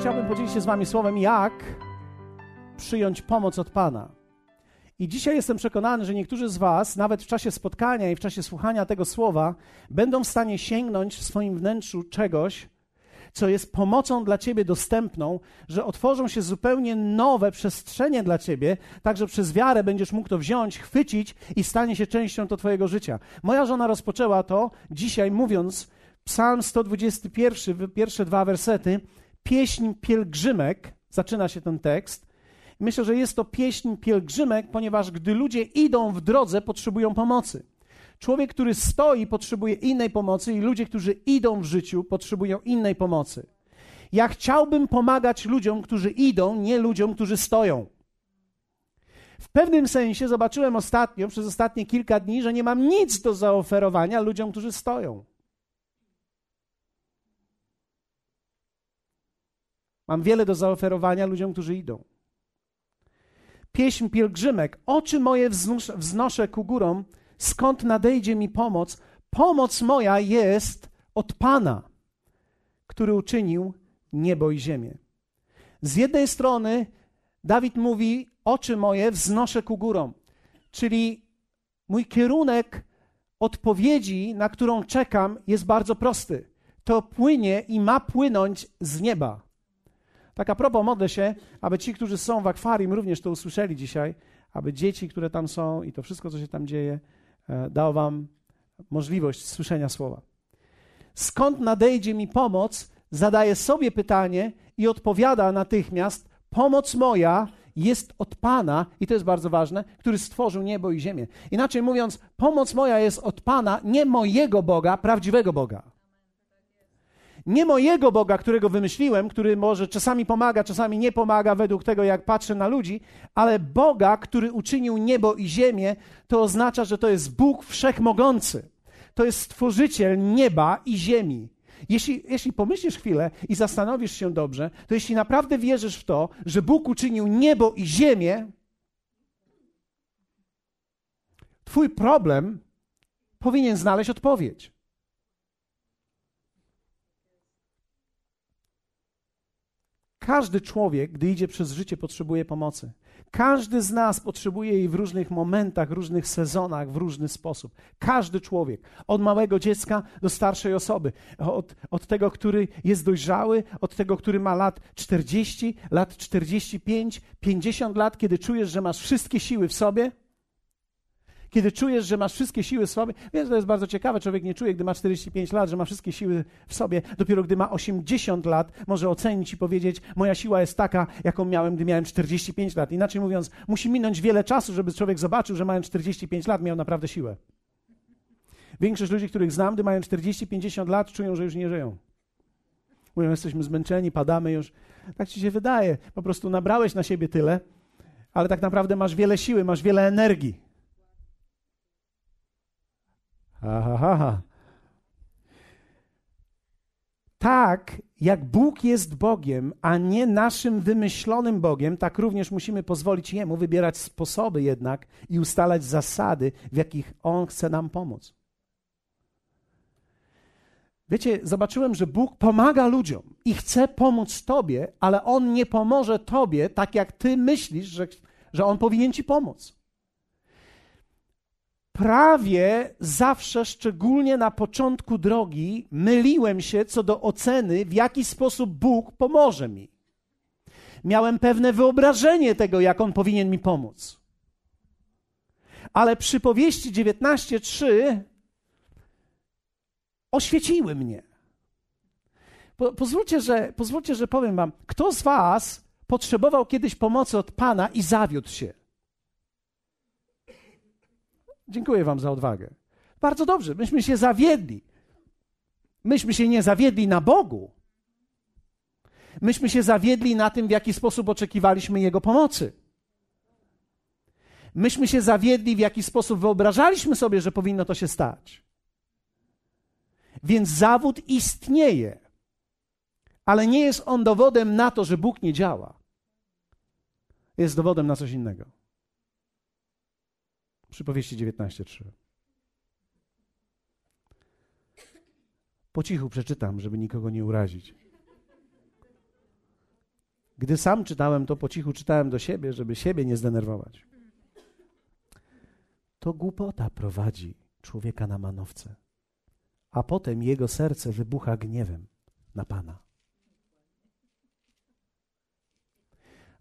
chciałbym podzielić się z Wami słowem, jak przyjąć pomoc od Pana. I dzisiaj jestem przekonany, że niektórzy z Was, nawet w czasie spotkania i w czasie słuchania tego słowa, będą w stanie sięgnąć w swoim wnętrzu czegoś, co jest pomocą dla Ciebie dostępną, że otworzą się zupełnie nowe przestrzenie dla Ciebie, tak że przez wiarę będziesz mógł to wziąć, chwycić i stanie się częścią to Twojego życia. Moja żona rozpoczęła to dzisiaj mówiąc, Psalm 121, pierwsze dwa wersety, pieśń pielgrzymek, zaczyna się ten tekst. Myślę, że jest to pieśń pielgrzymek, ponieważ gdy ludzie idą w drodze, potrzebują pomocy. Człowiek, który stoi, potrzebuje innej pomocy, i ludzie, którzy idą w życiu, potrzebują innej pomocy. Ja chciałbym pomagać ludziom, którzy idą, nie ludziom, którzy stoją. W pewnym sensie zobaczyłem ostatnio, przez ostatnie kilka dni, że nie mam nic do zaoferowania ludziom, którzy stoją. Mam wiele do zaoferowania ludziom, którzy idą. Pieśń pielgrzymek. Oczy moje wznoszę, wznoszę ku górom, skąd nadejdzie mi pomoc. Pomoc moja jest od Pana, który uczynił niebo i ziemię. Z jednej strony Dawid mówi: Oczy moje wznoszę ku górom, czyli mój kierunek odpowiedzi, na którą czekam, jest bardzo prosty. To płynie i ma płynąć z nieba. Tak a propos, modlę się, aby ci, którzy są w akwarium, również to usłyszeli dzisiaj, aby dzieci, które tam są i to wszystko, co się tam dzieje, e, dało wam możliwość słyszenia słowa. Skąd nadejdzie mi pomoc? Zadaje sobie pytanie i odpowiada natychmiast: Pomoc moja jest od Pana, i to jest bardzo ważne, który stworzył niebo i ziemię. Inaczej mówiąc, pomoc moja jest od Pana, nie mojego Boga, prawdziwego Boga. Nie mojego Boga, którego wymyśliłem, który może czasami pomaga, czasami nie pomaga według tego, jak patrzę na ludzi, ale Boga, który uczynił niebo i ziemię, to oznacza, że to jest Bóg wszechmogący. To jest stworzyciel nieba i ziemi. Jeśli, jeśli pomyślisz chwilę i zastanowisz się dobrze, to jeśli naprawdę wierzysz w to, że Bóg uczynił niebo i ziemię, Twój problem powinien znaleźć odpowiedź. Każdy człowiek, gdy idzie przez życie, potrzebuje pomocy. Każdy z nas potrzebuje jej w różnych momentach, różnych sezonach, w różny sposób. Każdy człowiek, od małego dziecka do starszej osoby, od, od tego, który jest dojrzały, od tego, który ma lat 40, lat 45, 50 lat, kiedy czujesz, że masz wszystkie siły w sobie, kiedy czujesz, że masz wszystkie siły w sobie, więc to jest bardzo ciekawe, człowiek nie czuje, gdy ma 45 lat, że ma wszystkie siły w sobie, dopiero gdy ma 80 lat, może ocenić i powiedzieć, moja siła jest taka, jaką miałem, gdy miałem 45 lat. Inaczej mówiąc, musi minąć wiele czasu, żeby człowiek zobaczył, że mając 45 lat miał naprawdę siłę. Większość ludzi, których znam, gdy mają 40-50 lat, czują, że już nie żyją. Mówią, jesteśmy zmęczeni, padamy już. Tak ci się wydaje. Po prostu nabrałeś na siebie tyle, ale tak naprawdę masz wiele siły, masz wiele energii. Aha. Tak, jak Bóg jest Bogiem, a nie naszym wymyślonym Bogiem, tak również musimy pozwolić Jemu wybierać sposoby jednak i ustalać zasady, w jakich On chce nam pomóc. Wiecie, zobaczyłem, że Bóg pomaga ludziom i chce pomóc Tobie, ale On nie pomoże Tobie tak, jak Ty myślisz, że, że On powinien Ci pomóc prawie zawsze, szczególnie na początku drogi, myliłem się co do oceny, w jaki sposób Bóg pomoże mi. Miałem pewne wyobrażenie tego, jak On powinien mi pomóc. Ale przypowieści 19:3 oświeciły mnie. Po, pozwólcie, że, pozwólcie, że powiem Wam, kto z Was potrzebował kiedyś pomocy od Pana i zawiódł się? Dziękuję Wam za odwagę. Bardzo dobrze, myśmy się zawiedli. Myśmy się nie zawiedli na Bogu. Myśmy się zawiedli na tym, w jaki sposób oczekiwaliśmy Jego pomocy. Myśmy się zawiedli, w jaki sposób wyobrażaliśmy sobie, że powinno to się stać. Więc zawód istnieje, ale nie jest on dowodem na to, że Bóg nie działa. Jest dowodem na coś innego. Przypowieści 19:3. Po cichu przeczytam, żeby nikogo nie urazić. Gdy sam czytałem to po cichu, czytałem do siebie, żeby siebie nie zdenerwować. To głupota prowadzi człowieka na manowce, a potem jego serce wybucha gniewem na Pana.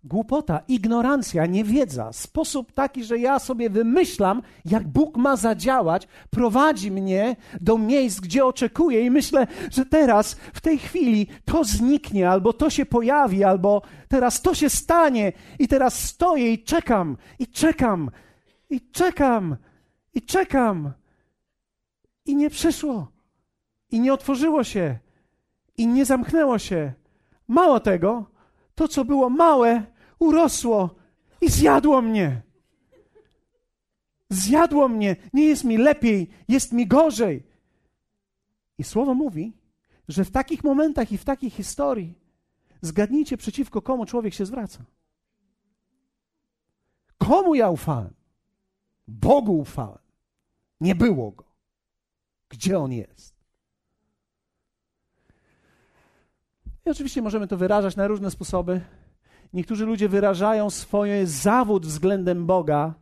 Głupota, ignorancja, niewiedza, sposób taki, że ja sobie wymyślam, jak Bóg ma zadziałać, prowadzi mnie do miejsc, gdzie oczekuję i myślę, że teraz, w tej chwili to zniknie, albo to się pojawi, albo teraz to się stanie i teraz stoję i czekam, i czekam, i czekam, i czekam. I nie przyszło, i nie otworzyło się, i nie zamknęło się. Mało tego, to, co było małe, urosło i zjadło mnie. Zjadło mnie, nie jest mi lepiej, jest mi gorzej. I słowo mówi, że w takich momentach i w takiej historii zgadnijcie przeciwko komu człowiek się zwraca. Komu ja ufałem? Bogu ufałem. Nie było go. Gdzie on jest? Oczywiście możemy to wyrażać na różne sposoby. Niektórzy ludzie wyrażają swoje zawód względem Boga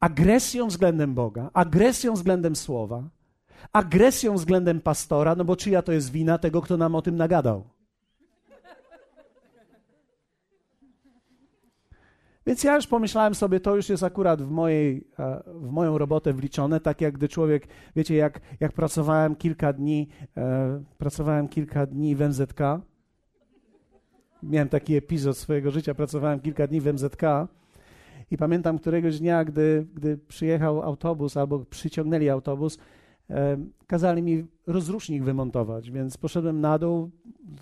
agresją względem Boga, agresją względem Słowa, agresją względem pastora, no bo czyja to jest wina tego, kto nam o tym nagadał. Więc ja już pomyślałem sobie, to już jest akurat w, mojej, e, w moją robotę wliczone, tak jak gdy człowiek, wiecie, jak, jak pracowałem kilka dni, e, pracowałem kilka dni w MZK, miałem taki epizod swojego życia, pracowałem kilka dni w MZK i pamiętam któregoś dnia, gdy, gdy przyjechał autobus albo przyciągnęli autobus, kazali mi rozrusznik wymontować, więc poszedłem na dół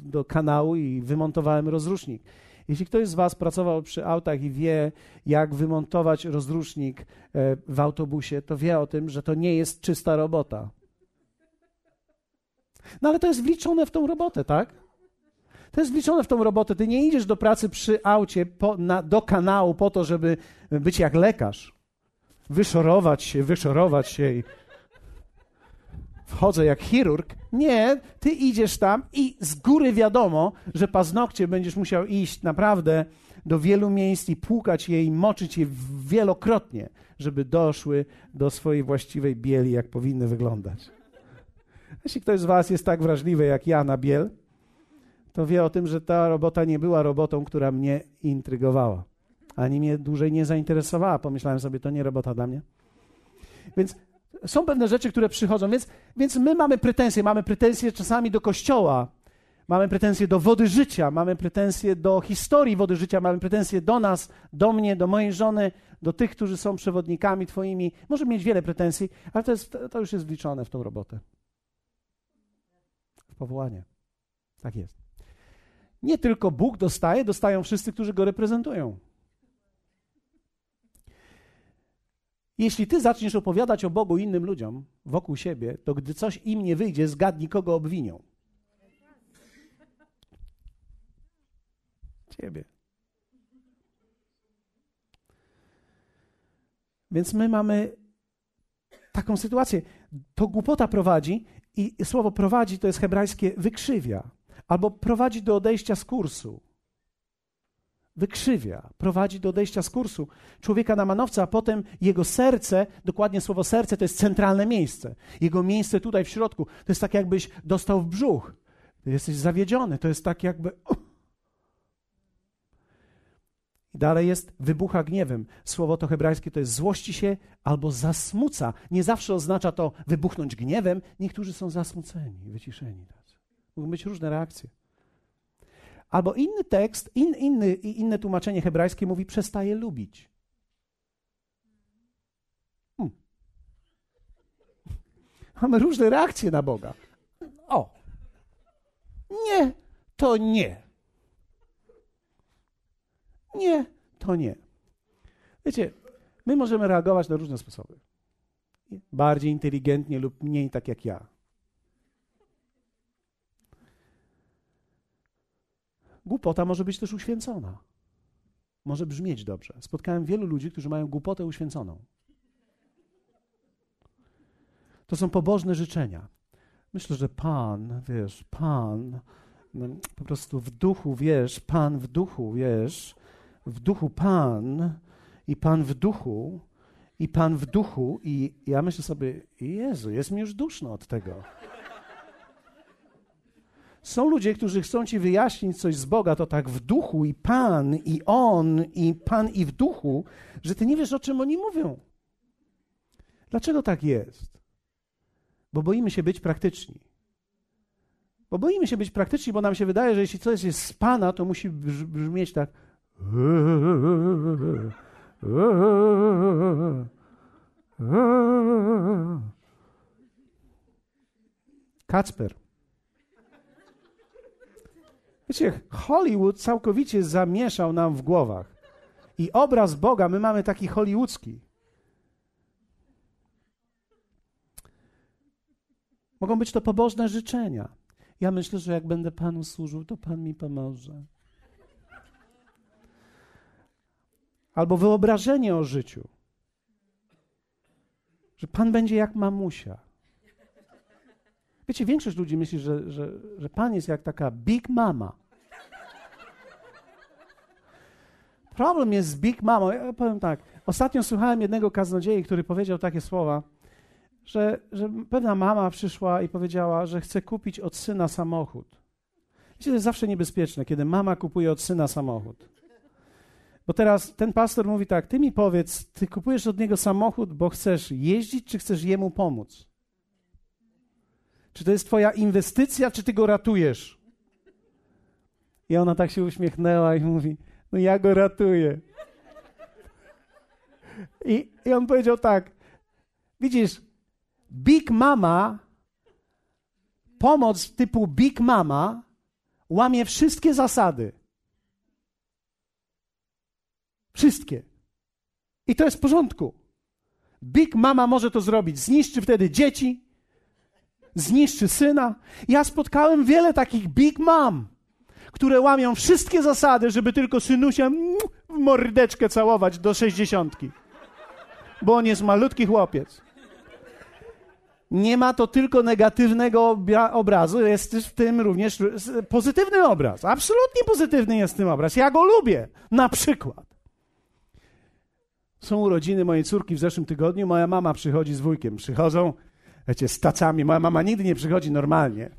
do kanału i wymontowałem rozrusznik. Jeśli ktoś z Was pracował przy autach i wie, jak wymontować rozrusznik e, w autobusie, to wie o tym, że to nie jest czysta robota. No ale to jest wliczone w tą robotę, tak? To jest wliczone w tą robotę. Ty nie idziesz do pracy przy aucie po, na, do kanału po to, żeby być jak lekarz. Wyszorować się, wyszorować się i wchodzę jak chirurg. Nie, ty idziesz tam i z góry wiadomo, że paznokcie będziesz musiał iść naprawdę do wielu miejsc i płukać je i moczyć je wielokrotnie, żeby doszły do swojej właściwej bieli, jak powinny wyglądać. Jeśli ktoś z Was jest tak wrażliwy jak ja na biel, to wie o tym, że ta robota nie była robotą, która mnie intrygowała, ani mnie dłużej nie zainteresowała. Pomyślałem sobie, to nie robota dla mnie. Więc są pewne rzeczy, które przychodzą, więc, więc my mamy pretensje. Mamy pretensje czasami do kościoła, mamy pretensje do wody życia, mamy pretensje do historii wody życia, mamy pretensje do nas, do mnie, do mojej żony, do tych, którzy są przewodnikami Twoimi. Możemy mieć wiele pretensji, ale to, jest, to już jest wliczone w tą robotę. W powołanie. Tak jest. Nie tylko Bóg dostaje, dostają wszyscy, którzy go reprezentują. Jeśli ty zaczniesz opowiadać o Bogu innym ludziom wokół siebie, to gdy coś im nie wyjdzie, zgadnij, kogo obwinią. Ciebie. Więc my mamy taką sytuację. To głupota prowadzi i słowo prowadzi to jest hebrajskie wykrzywia albo prowadzi do odejścia z kursu. Wykrzywia, prowadzi do odejścia z kursu człowieka na manowca, a potem jego serce, dokładnie słowo serce to jest centralne miejsce. Jego miejsce tutaj w środku to jest tak, jakbyś dostał w brzuch. Jesteś zawiedziony, to jest tak, jakby. I dalej jest wybucha gniewem. Słowo to hebrajskie to jest złości się albo zasmuca. Nie zawsze oznacza to wybuchnąć gniewem. Niektórzy są zasmuceni, wyciszeni. Mogą być różne reakcje. Albo inny tekst, in, inny, inne tłumaczenie hebrajskie mówi przestaje lubić. Hmm. Mamy różne reakcje na Boga. O! Nie, to nie. Nie, to nie. Wiecie, my możemy reagować na różne sposoby. Bardziej inteligentnie lub mniej tak jak ja. Głupota może być też uświęcona. Może brzmieć dobrze. Spotkałem wielu ludzi, którzy mają głupotę uświęconą. To są pobożne życzenia. Myślę, że Pan, wiesz, Pan no, po prostu w duchu, wiesz, Pan w duchu, wiesz, w duchu Pan i Pan w duchu i Pan w duchu i ja myślę sobie, Jezu, jest mi już duszno od tego. Są ludzie, którzy chcą ci wyjaśnić coś z Boga, to tak w duchu i Pan i On i Pan i w duchu, że ty nie wiesz, o czym oni mówią. Dlaczego tak jest? Bo boimy się być praktyczni. Bo boimy się być praktyczni, bo nam się wydaje, że jeśli coś jest z Pana, to musi brzmieć tak. Kacper. Wiecie, Hollywood całkowicie zamieszał nam w głowach. I obraz Boga my mamy taki hollywoodzki. Mogą być to pobożne życzenia. Ja myślę, że jak będę Panu służył, to Pan mi pomoże. Albo wyobrażenie o życiu, że Pan będzie jak mamusia. Wiecie, większość ludzi myśli, że, że, że Pan jest jak taka big mama. Problem jest z Big Mama. Ja powiem tak. Ostatnio słuchałem jednego kaznodziei, który powiedział takie słowa, że, że pewna mama przyszła i powiedziała, że chce kupić od syna samochód. Wiecie, to jest zawsze niebezpieczne, kiedy mama kupuje od syna samochód. Bo teraz ten pastor mówi tak, ty mi powiedz, ty kupujesz od niego samochód, bo chcesz jeździć, czy chcesz jemu pomóc? Czy to jest twoja inwestycja, czy ty go ratujesz? I ona tak się uśmiechnęła i mówi, no ja go ratuję. I, I on powiedział tak, widzisz, Big Mama, pomoc typu Big Mama łamie wszystkie zasady. Wszystkie. I to jest w porządku. Big Mama może to zrobić. Zniszczy wtedy dzieci, zniszczy syna. Ja spotkałem wiele takich Big Mam które łamią wszystkie zasady, żeby tylko synusia w mordeczkę całować do sześćdziesiątki. Bo on jest malutki chłopiec. Nie ma to tylko negatywnego obrazu, jest w tym również pozytywny obraz. Absolutnie pozytywny jest ten obraz. Ja go lubię. Na przykład. Są urodziny mojej córki w zeszłym tygodniu. Moja mama przychodzi z wujkiem. Przychodzą, wiecie, z tacami. Moja mama nigdy nie przychodzi normalnie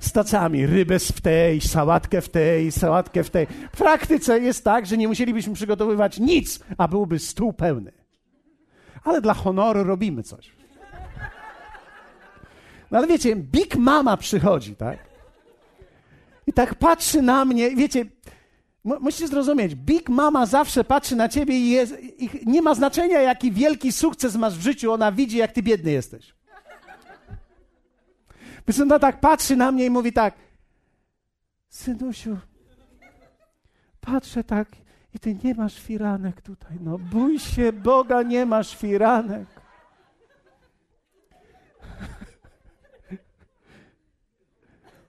z tacami, rybę w tej, sałatkę w tej, sałatkę w tej. W praktyce jest tak, że nie musielibyśmy przygotowywać nic, a byłby stół pełny. Ale dla honoru robimy coś. No ale wiecie, Big Mama przychodzi, tak? I tak patrzy na mnie, wiecie, musicie zrozumieć, Big Mama zawsze patrzy na ciebie i, jest, i nie ma znaczenia, jaki wielki sukces masz w życiu, ona widzi, jak ty biedny jesteś. Ona tak patrzy na mnie i mówi tak, synusiu, patrzę tak i ty nie masz firanek tutaj. No bój się Boga, nie masz firanek.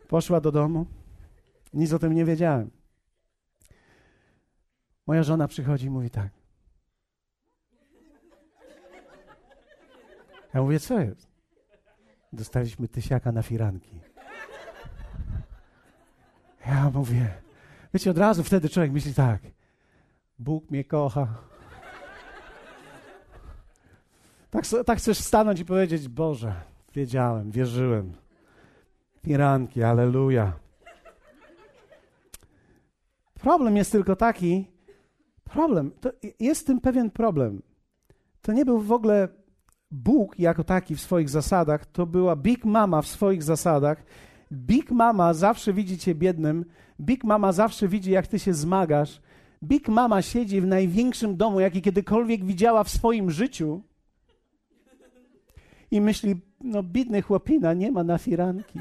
Poszła do domu. Nic o tym nie wiedziałem. Moja żona przychodzi i mówi tak. Ja mówię, co jest? Dostaliśmy tysiaka na firanki. Ja mówię, wiecie, od razu wtedy człowiek myśli tak, Bóg mnie kocha. Tak, tak chcesz stanąć i powiedzieć, Boże, wiedziałem, wierzyłem. Firanki, aleluja. Problem jest tylko taki, problem, jest tym pewien problem. To nie był w ogóle Bóg jako taki w swoich zasadach, to była Big Mama w swoich zasadach. Big Mama zawsze widzi cię biednym. Big Mama zawsze widzi, jak ty się zmagasz. Big Mama siedzi w największym domu, jaki kiedykolwiek widziała w swoim życiu i myśli, no biedny chłopina, nie ma na firanki.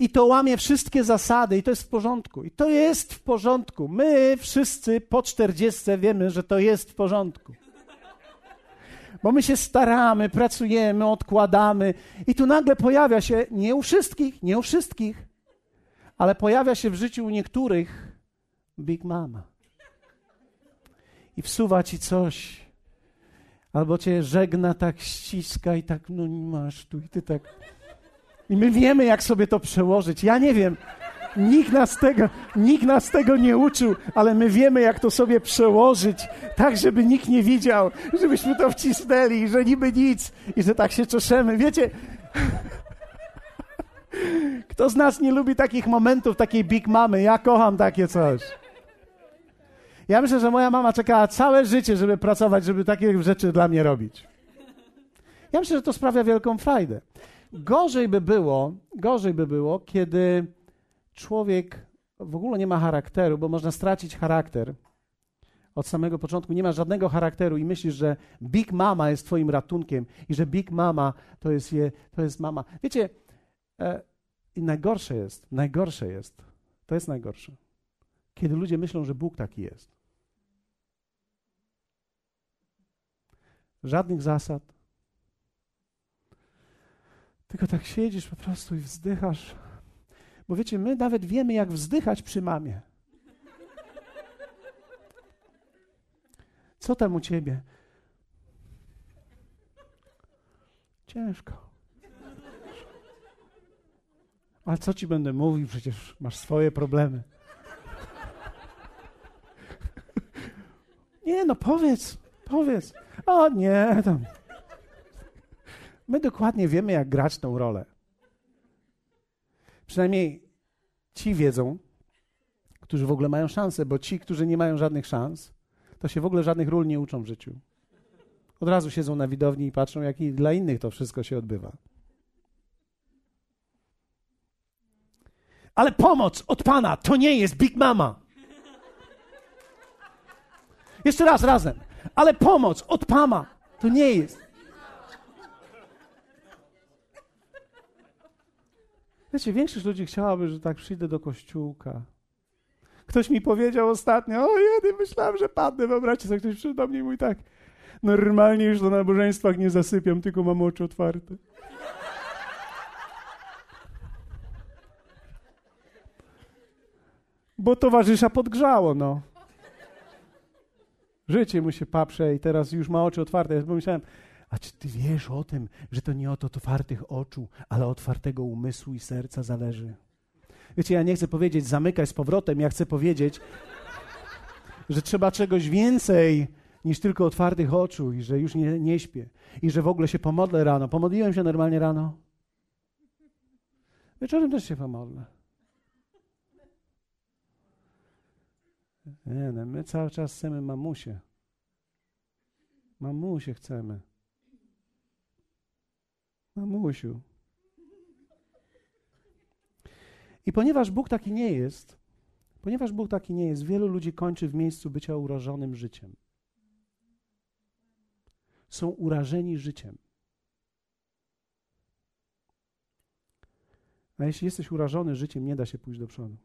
I to łamie wszystkie zasady i to jest w porządku. I to jest w porządku. My wszyscy po czterdziestce wiemy, że to jest w porządku bo my się staramy, pracujemy, odkładamy i tu nagle pojawia się, nie u wszystkich, nie u wszystkich, ale pojawia się w życiu u niektórych Big Mama. I wsuwa ci coś, albo cię żegna, tak ściska i tak, no nie masz tu i ty tak I my wiemy, jak sobie to przełożyć. Ja nie wiem. Nikt nas, tego, nikt nas tego nie uczył, ale my wiemy, jak to sobie przełożyć, tak, żeby nikt nie widział, żebyśmy to wcisnęli, że niby nic i że tak się czeszemy. Wiecie, kto z nas nie lubi takich momentów, takiej big mamy? Ja kocham takie coś. Ja myślę, że moja mama czekała całe życie, żeby pracować, żeby takie rzeczy dla mnie robić. Ja myślę, że to sprawia wielką frajdę. Gorzej by było, gorzej by było, kiedy człowiek w ogóle nie ma charakteru, bo można stracić charakter. Od samego początku nie ma żadnego charakteru i myślisz, że Big Mama jest twoim ratunkiem i że Big Mama to jest, je, to jest mama. Wiecie, e, i najgorsze jest, najgorsze jest, to jest najgorsze, kiedy ludzie myślą, że Bóg taki jest. Żadnych zasad. Tylko tak siedzisz po prostu i wzdychasz. Bo wiecie, my nawet wiemy, jak wzdychać przy mamie. Co tam u ciebie? Ciężko. Ale co ci będę mówił? Przecież masz swoje problemy. Nie, no powiedz, powiedz. O nie, tam. My dokładnie wiemy, jak grać tą rolę. Przynajmniej ci wiedzą, którzy w ogóle mają szansę, bo ci, którzy nie mają żadnych szans, to się w ogóle żadnych ról nie uczą w życiu. Od razu siedzą na widowni i patrzą, jak i dla innych to wszystko się odbywa. Ale pomoc od Pana to nie jest Big Mama. Jeszcze raz razem. Ale pomoc od Pana to nie jest. Wiecie, większość ludzi chciałaby, że tak przyjdę do kościółka. Ktoś mi powiedział ostatnio, o jedy, myślałem, że padnę. Wyobraźcie sobie, ktoś przyszedł do mnie i mówi tak, normalnie już do nabożeństwach nie zasypiam, tylko mam oczy otwarte. Bo towarzysza podgrzało, no. Życie mu się paprze i teraz już ma oczy otwarte. Ja pomyślałem, a czy ty wiesz o tym, że to nie od otwartych oczu, ale otwartego umysłu i serca zależy? Wiecie, ja nie chcę powiedzieć zamykaj z powrotem, ja chcę powiedzieć, że trzeba czegoś więcej niż tylko otwartych oczu i że już nie, nie śpię i że w ogóle się pomodlę rano. Pomodliłem się normalnie rano. Wieczorem też się pomodlę. Nie, no, my cały czas chcemy mamusie. Mamusie chcemy. Mamusiu. I ponieważ Bóg taki nie jest, ponieważ Bóg taki nie jest, wielu ludzi kończy w miejscu bycia urażonym życiem. Są urażeni życiem. A jeśli jesteś urażony życiem, nie da się pójść do przodu.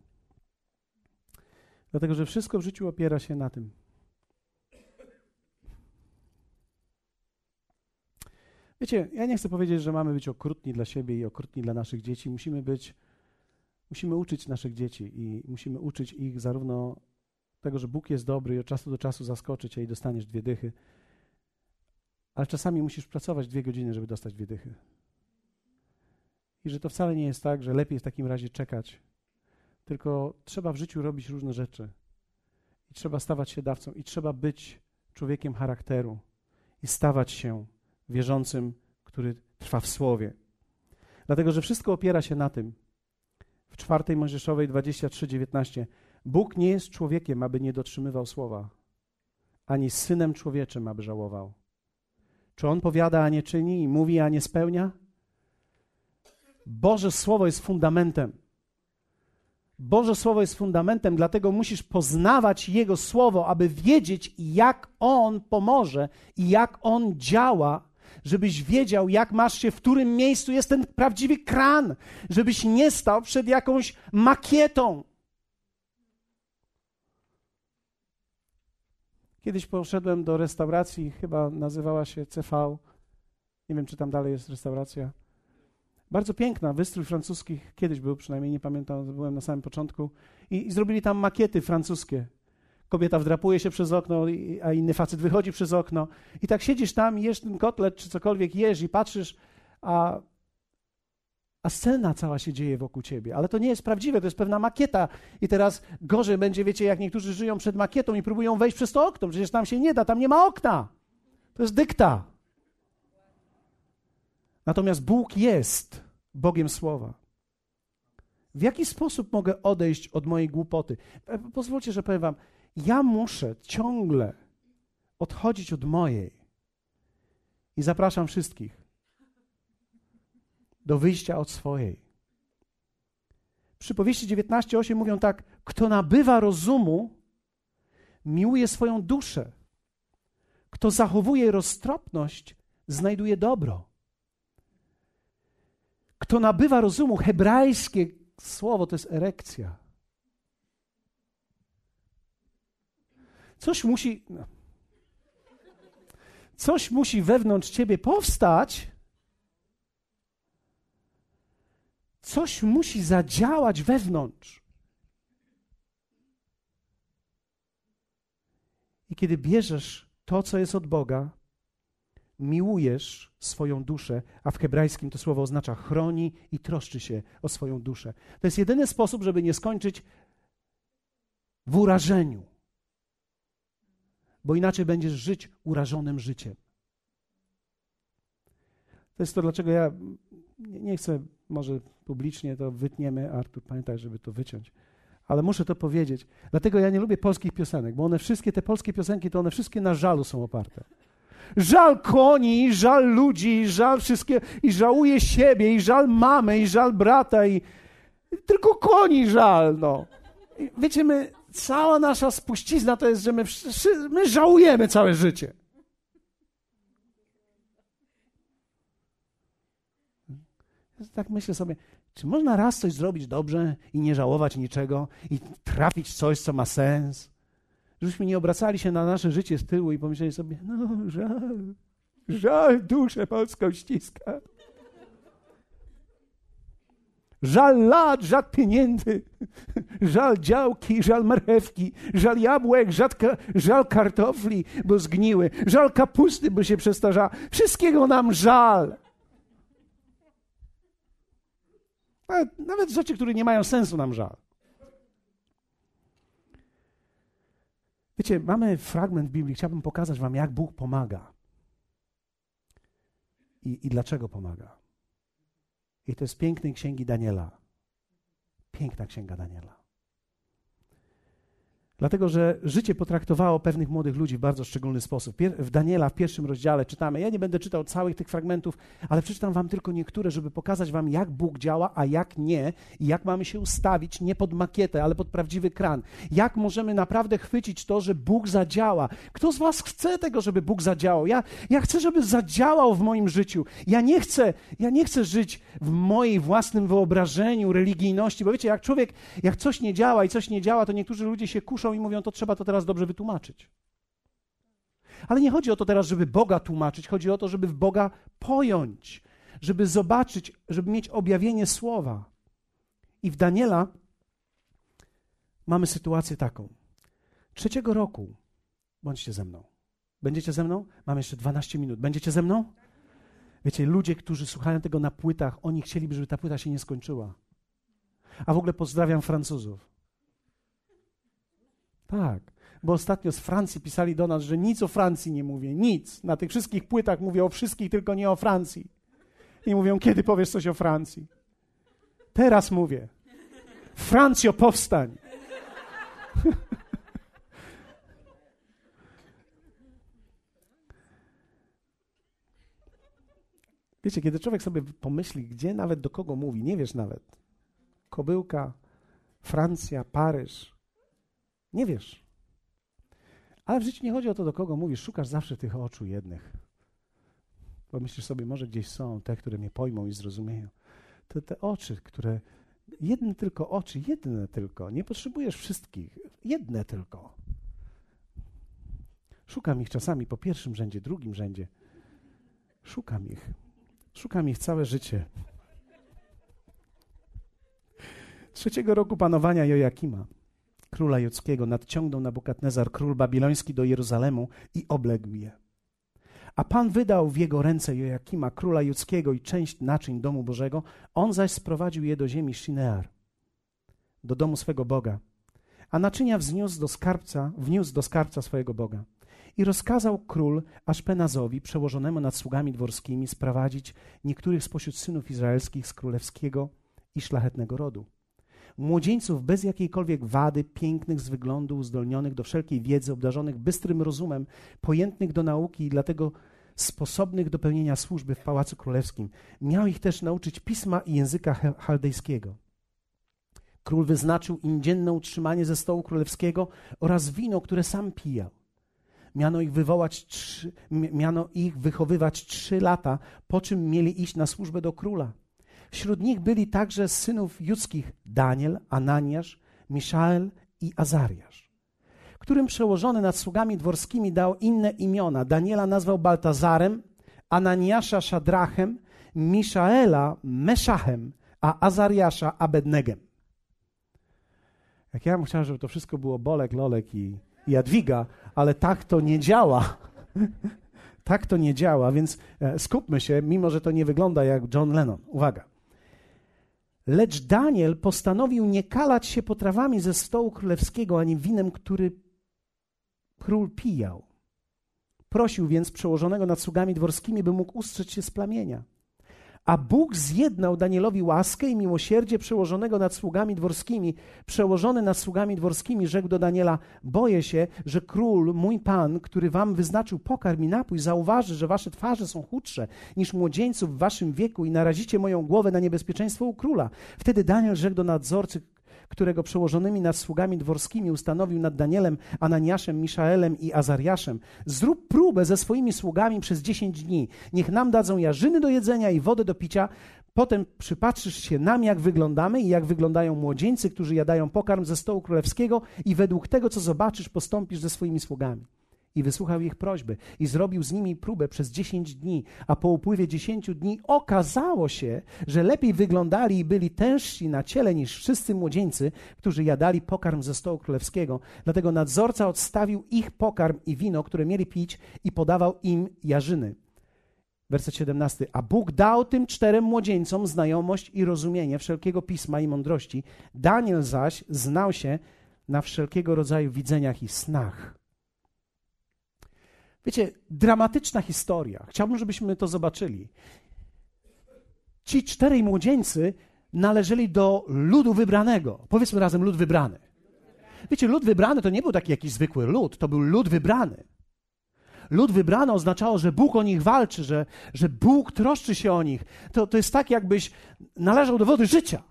Dlatego, że wszystko w życiu opiera się na tym. Wiecie, ja nie chcę powiedzieć, że mamy być okrutni dla siebie i okrutni dla naszych dzieci. Musimy być, musimy uczyć naszych dzieci i musimy uczyć ich zarówno tego, że Bóg jest dobry i od czasu do czasu zaskoczy cię i dostaniesz dwie dychy, ale czasami musisz pracować dwie godziny, żeby dostać dwie dychy. I że to wcale nie jest tak, że lepiej w takim razie czekać, tylko trzeba w życiu robić różne rzeczy. I trzeba stawać się dawcą, i trzeba być człowiekiem charakteru, i stawać się wierzącym, który trwa w Słowie. Dlatego, że wszystko opiera się na tym. W czwartej Mojżeszowej 23:19 Bóg nie jest człowiekiem, aby nie dotrzymywał słowa, ani synem człowieczym, aby żałował. Czy on powiada, a nie czyni, i mówi, a nie spełnia? Boże Słowo jest fundamentem. Boże Słowo jest fundamentem, dlatego musisz poznawać Jego Słowo, aby wiedzieć, jak On pomoże i jak On działa żebyś wiedział, jak masz się, w którym miejscu jest ten prawdziwy kran, żebyś nie stał przed jakąś makietą. Kiedyś poszedłem do restauracji, chyba nazywała się CV. Nie wiem, czy tam dalej jest restauracja. Bardzo piękna, wystrój francuski kiedyś był, przynajmniej nie pamiętam, byłem na samym początku. I, i zrobili tam makiety francuskie kobieta wdrapuje się przez okno, a inny facet wychodzi przez okno. I tak siedzisz tam, jesz ten kotlet czy cokolwiek jesz i patrzysz, a a scena cała się dzieje wokół ciebie. Ale to nie jest prawdziwe, to jest pewna makieta. I teraz gorzej będzie, wiecie, jak niektórzy żyją przed makietą i próbują wejść przez to okno. Przecież tam się nie da, tam nie ma okna. To jest dykta. Natomiast Bóg jest Bogiem Słowa. W jaki sposób mogę odejść od mojej głupoty? E, pozwólcie, że powiem Wam, ja muszę ciągle odchodzić od mojej. I zapraszam wszystkich do wyjścia od swojej. Przypowieści 19:8 mówią tak: Kto nabywa rozumu, miłuje swoją duszę. Kto zachowuje roztropność, znajduje dobro. Kto nabywa rozumu, hebrajskie słowo to jest erekcja. Coś musi. No. Coś musi wewnątrz ciebie powstać. Coś musi zadziałać wewnątrz. I kiedy bierzesz to, co jest od Boga, miłujesz swoją duszę, a w hebrajskim to słowo oznacza chroni i troszczy się o swoją duszę. To jest jedyny sposób, żeby nie skończyć w urażeniu, bo inaczej będziesz żyć urażonym życiem. To jest to, dlaczego ja nie chcę, może publicznie to wytniemy, Artur, pamiętaj, żeby to wyciąć ale muszę to powiedzieć. Dlatego ja nie lubię polskich piosenek, bo one wszystkie, te polskie piosenki, to one wszystkie na żalu są oparte. Żal koni, żal ludzi, żal wszystkiego, i żałuję siebie, i żal mamy, i żal brata, i tylko koni żal, no. Wiecie, my, cała nasza spuścizna to jest, że my, my żałujemy całe życie. Tak myślę sobie, czy można raz coś zrobić dobrze i nie żałować niczego i trafić coś, co ma sens? Żebyśmy nie obracali się na nasze życie z tyłu i pomyśleli sobie, no żal, żal duszę polską ściska. Żal lat, żal pieniędzy, żal działki, żal marchewki, żal jabłek, żal, żal kartofli, bo zgniły, żal kapusty, bo się przestarzała. Wszystkiego nam żal. Nawet, rzeczy, które nie mają sensu, nam żal. Wiecie, mamy fragment Biblii, chciałbym pokazać Wam, jak Bóg pomaga. I, I dlaczego pomaga. I to jest pięknej księgi Daniela. Piękna księga Daniela. Dlatego, że życie potraktowało pewnych młodych ludzi w bardzo szczególny sposób. W Daniela w pierwszym rozdziale czytamy, ja nie będę czytał całych tych fragmentów, ale przeczytam wam tylko niektóre, żeby pokazać wam, jak Bóg działa, a jak nie, i jak mamy się ustawić nie pod makietę, ale pod prawdziwy kran. Jak możemy naprawdę chwycić to, że Bóg zadziała. Kto z was chce tego, żeby Bóg zadziałał? Ja, ja chcę, żeby zadziałał w moim życiu. Ja nie chcę, ja nie chcę żyć w mojej własnym wyobrażeniu, religijności, bo wiecie, jak człowiek, jak coś nie działa i coś nie działa, to niektórzy ludzie się kuszą i mówią, to trzeba to teraz dobrze wytłumaczyć. Ale nie chodzi o to teraz, żeby Boga tłumaczyć, chodzi o to, żeby w Boga pojąć, żeby zobaczyć, żeby mieć objawienie słowa. I w Daniela mamy sytuację taką. Trzeciego roku, bądźcie ze mną. Będziecie ze mną? Mam jeszcze 12 minut. Będziecie ze mną? Wiecie, ludzie, którzy słuchają tego na płytach, oni chcieliby, żeby ta płyta się nie skończyła. A w ogóle pozdrawiam Francuzów. Tak, bo ostatnio z Francji pisali do nas, że nic o Francji nie mówię, nic. Na tych wszystkich płytach mówię o wszystkich, tylko nie o Francji. I mówią, kiedy powiesz coś o Francji? Teraz mówię. Francjo, powstań. Wiecie, kiedy człowiek sobie pomyśli, gdzie nawet do kogo mówi, nie wiesz nawet. Kobyłka, Francja, Paryż, nie wiesz. Ale w życiu nie chodzi o to, do kogo mówisz. Szukasz zawsze tych oczu jednych. Bo myślisz sobie, może gdzieś są te, które mnie pojmą i zrozumieją. To te oczy, które. Jedne tylko oczy, jedne tylko. Nie potrzebujesz wszystkich. Jedne tylko. Szukam ich czasami po pierwszym rzędzie, drugim rzędzie. Szukam ich. Szukam ich całe życie. Trzeciego roku panowania Jojakima króla judzkiego, nadciągnął Nabukadnezar, król babiloński, do Jeruzalemu i obległ je. A Pan wydał w jego ręce Joakima, króla judzkiego i część naczyń domu Bożego, on zaś sprowadził je do ziemi Shinear, do domu swego Boga. A naczynia wzniósł do skarbca, wniósł do skarbca swojego Boga. I rozkazał król Aszpenazowi, przełożonemu nad sługami dworskimi, sprowadzić niektórych spośród synów izraelskich z królewskiego i szlachetnego rodu. Młodzieńców bez jakiejkolwiek wady, pięknych z wyglądu, uzdolnionych do wszelkiej wiedzy, obdarzonych bystrym rozumem, pojętnych do nauki i dlatego sposobnych do pełnienia służby w Pałacu Królewskim. Miał ich też nauczyć pisma i języka chaldejskiego. Król wyznaczył im dzienne utrzymanie ze stołu królewskiego oraz wino, które sam pijał. Miano ich, wywołać trzy, miano ich wychowywać trzy lata, po czym mieli iść na służbę do króla. Wśród nich byli także synów judzkich Daniel, Ananiasz, Miszael i Azariasz, którym przełożony nad sługami dworskimi dał inne imiona. Daniela nazwał Baltazarem, Ananiasza Szadrachem, Miszaela Meszachem, a Azariasza Abednegem. Jak ja bym chciał, żeby to wszystko było Bolek, Lolek i Jadwiga, ale tak to nie działa. tak to nie działa, więc e, skupmy się, mimo że to nie wygląda jak John Lennon. Uwaga. Lecz Daniel postanowił nie kalać się potrawami ze stołu królewskiego, ani winem, który król pijał. Prosił więc przełożonego nad sługami dworskimi, by mógł ustrzec się z plamienia. A Bóg zjednał Danielowi łaskę i miłosierdzie przełożonego nad sługami dworskimi. Przełożony nad sługami dworskimi rzekł do Daniela: Boję się, że król, mój pan, który wam wyznaczył pokarm i napój, zauważy, że wasze twarze są chudsze niż młodzieńców w waszym wieku i narazicie moją głowę na niebezpieczeństwo u króla. Wtedy Daniel rzekł do nadzorcy którego przełożonymi nad sługami dworskimi ustanowił nad Danielem, Ananiaszem, Miszaelem i Azariaszem. Zrób próbę ze swoimi sługami przez dziesięć dni. Niech nam dadzą jarzyny do jedzenia i wodę do picia. Potem przypatrzysz się nam, jak wyglądamy i jak wyglądają młodzieńcy, którzy jadają pokarm ze stołu królewskiego i według tego, co zobaczysz, postąpisz ze swoimi sługami i wysłuchał ich prośby i zrobił z nimi próbę przez dziesięć dni, a po upływie dziesięciu dni okazało się, że lepiej wyglądali i byli tężsi na ciele niż wszyscy młodzieńcy, którzy jadali pokarm ze stołu królewskiego. Dlatego nadzorca odstawił ich pokarm i wino, które mieli pić i podawał im jarzyny. Werset 17. A Bóg dał tym czterem młodzieńcom znajomość i rozumienie wszelkiego pisma i mądrości. Daniel zaś znał się na wszelkiego rodzaju widzeniach i snach. Wiecie, dramatyczna historia. Chciałbym, żebyśmy to zobaczyli. Ci czterej młodzieńcy należeli do ludu wybranego. Powiedzmy razem lud wybrany. Wiecie, lud wybrany to nie był taki jakiś zwykły lud, to był lud wybrany. Lud wybrany oznaczało, że Bóg o nich walczy, że, że Bóg troszczy się o nich. To, to jest tak, jakbyś należał do wody życia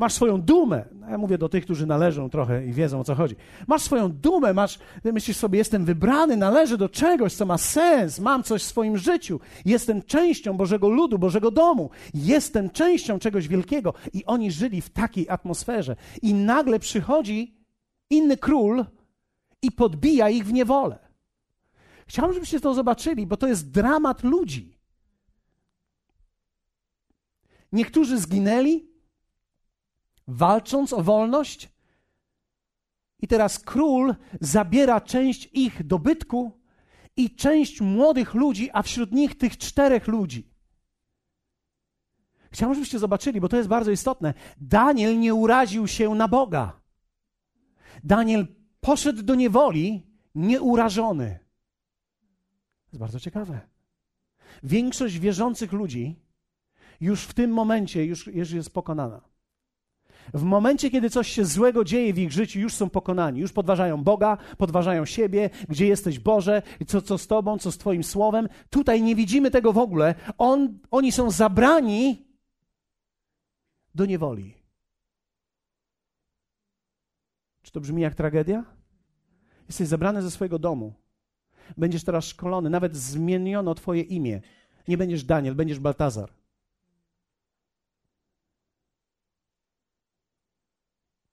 masz swoją dumę. No ja mówię do tych, którzy należą trochę i wiedzą o co chodzi. Masz swoją dumę, masz, myślisz sobie, jestem wybrany, należę do czegoś, co ma sens, mam coś w swoim życiu, jestem częścią Bożego ludu, Bożego domu, jestem częścią czegoś wielkiego. I oni żyli w takiej atmosferze. I nagle przychodzi inny król i podbija ich w niewolę. Chciałbym, żebyście to zobaczyli, bo to jest dramat ludzi. Niektórzy zginęli, walcząc o wolność. I teraz król zabiera część ich dobytku i część młodych ludzi, a wśród nich tych czterech ludzi. Chciałbym, żebyście zobaczyli, bo to jest bardzo istotne. Daniel nie uraził się na Boga. Daniel poszedł do niewoli nieurażony. To jest bardzo ciekawe. Większość wierzących ludzi już w tym momencie już, już jest pokonana. W momencie, kiedy coś się złego dzieje w ich życiu, już są pokonani, już podważają Boga, podważają siebie, gdzie jesteś Boże, co, co z Tobą, co z Twoim słowem. Tutaj nie widzimy tego w ogóle. On, oni są zabrani do niewoli. Czy to brzmi jak tragedia? Jesteś zabrany ze swojego domu. Będziesz teraz szkolony, nawet zmieniono Twoje imię. Nie będziesz Daniel, będziesz Baltazar.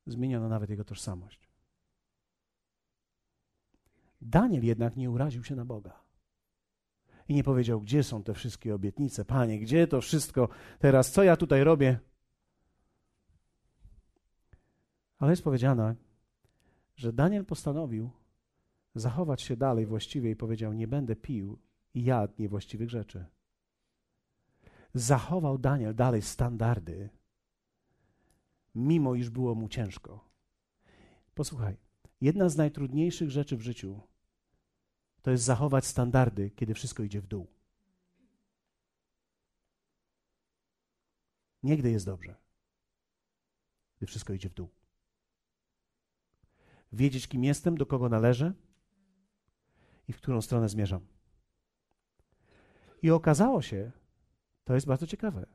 Zmieniono nawet jego tożsamość. Daniel jednak nie uraził się na Boga. I nie powiedział, gdzie są te wszystkie obietnice, panie, gdzie to wszystko teraz, co ja tutaj robię. Ale jest powiedziane, że Daniel postanowił zachować się dalej właściwie i powiedział: Nie będę pił i jadł niewłaściwych rzeczy. Zachował Daniel dalej standardy, mimo iż było mu ciężko. Posłuchaj, jedna z najtrudniejszych rzeczy w życiu to jest zachować standardy, kiedy wszystko idzie w dół. Niegdy jest dobrze, gdy wszystko idzie w dół. Wiedzieć, kim jestem, do kogo należę i w którą stronę zmierzam. I okazało się, to jest bardzo ciekawe,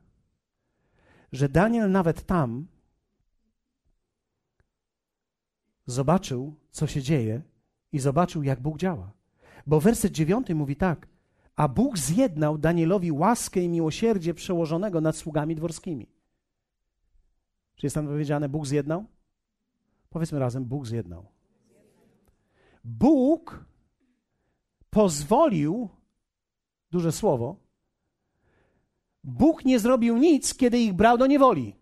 że Daniel nawet tam zobaczył, co się dzieje i zobaczył, jak Bóg działa. Bo werset dziewiąty mówi tak: A Bóg zjednał Danielowi łaskę i miłosierdzie przełożonego nad sługami dworskimi. Czy jest tam powiedziane, Bóg zjednał? Powiedzmy razem, Bóg zjednał. Bóg pozwolił, duże słowo, Bóg nie zrobił nic, kiedy ich brał do niewoli,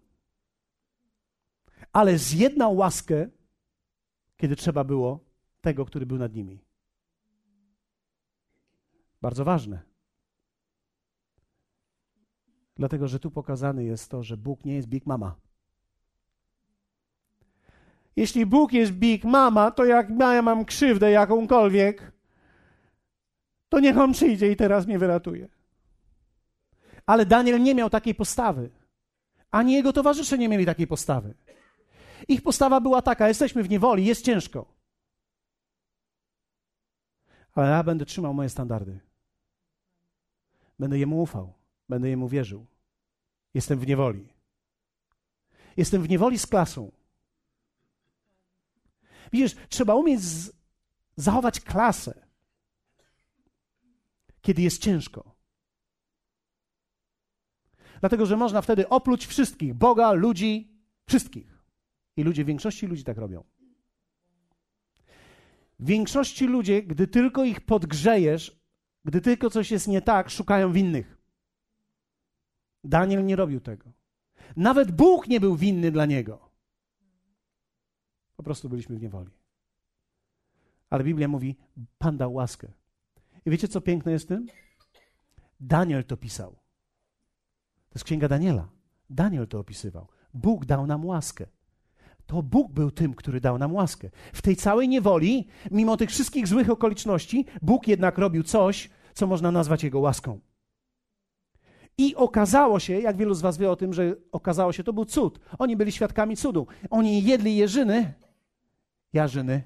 ale zjednał łaskę, kiedy trzeba było tego, który był nad nimi. Bardzo ważne. Dlatego, że tu pokazane jest to, że Bóg nie jest Big Mama. Jeśli Bóg jest Big Mama, to jak ja mam krzywdę jakąkolwiek, to niech On przyjdzie i teraz mnie wyratuje. Ale Daniel nie miał takiej postawy. Ani jego towarzysze nie mieli takiej postawy. Ich postawa była taka: jesteśmy w niewoli, jest ciężko. Ale ja będę trzymał moje standardy. Będę jemu ufał, będę jemu wierzył. Jestem w niewoli. Jestem w niewoli z klasą. Widzisz, trzeba umieć z... zachować klasę, kiedy jest ciężko. Dlatego, że można wtedy opluć wszystkich Boga, ludzi, wszystkich. I ludzie, większości ludzi tak robią. Większości ludzie, gdy tylko ich podgrzejesz, gdy tylko coś jest nie tak, szukają winnych. Daniel nie robił tego. Nawet Bóg nie był winny dla niego. Po prostu byliśmy w niewoli. Ale Biblia mówi, Pan dał łaskę. I wiecie, co piękne jest w tym? Daniel to pisał. To jest księga Daniela. Daniel to opisywał. Bóg dał nam łaskę. To Bóg był tym, który dał nam łaskę. W tej całej niewoli, mimo tych wszystkich złych okoliczności, Bóg jednak robił coś, co można nazwać Jego łaską. I okazało się, jak wielu z Was wie o tym, że okazało się, to był cud. Oni byli świadkami cudu. Oni jedli jeżyny, jarzyny,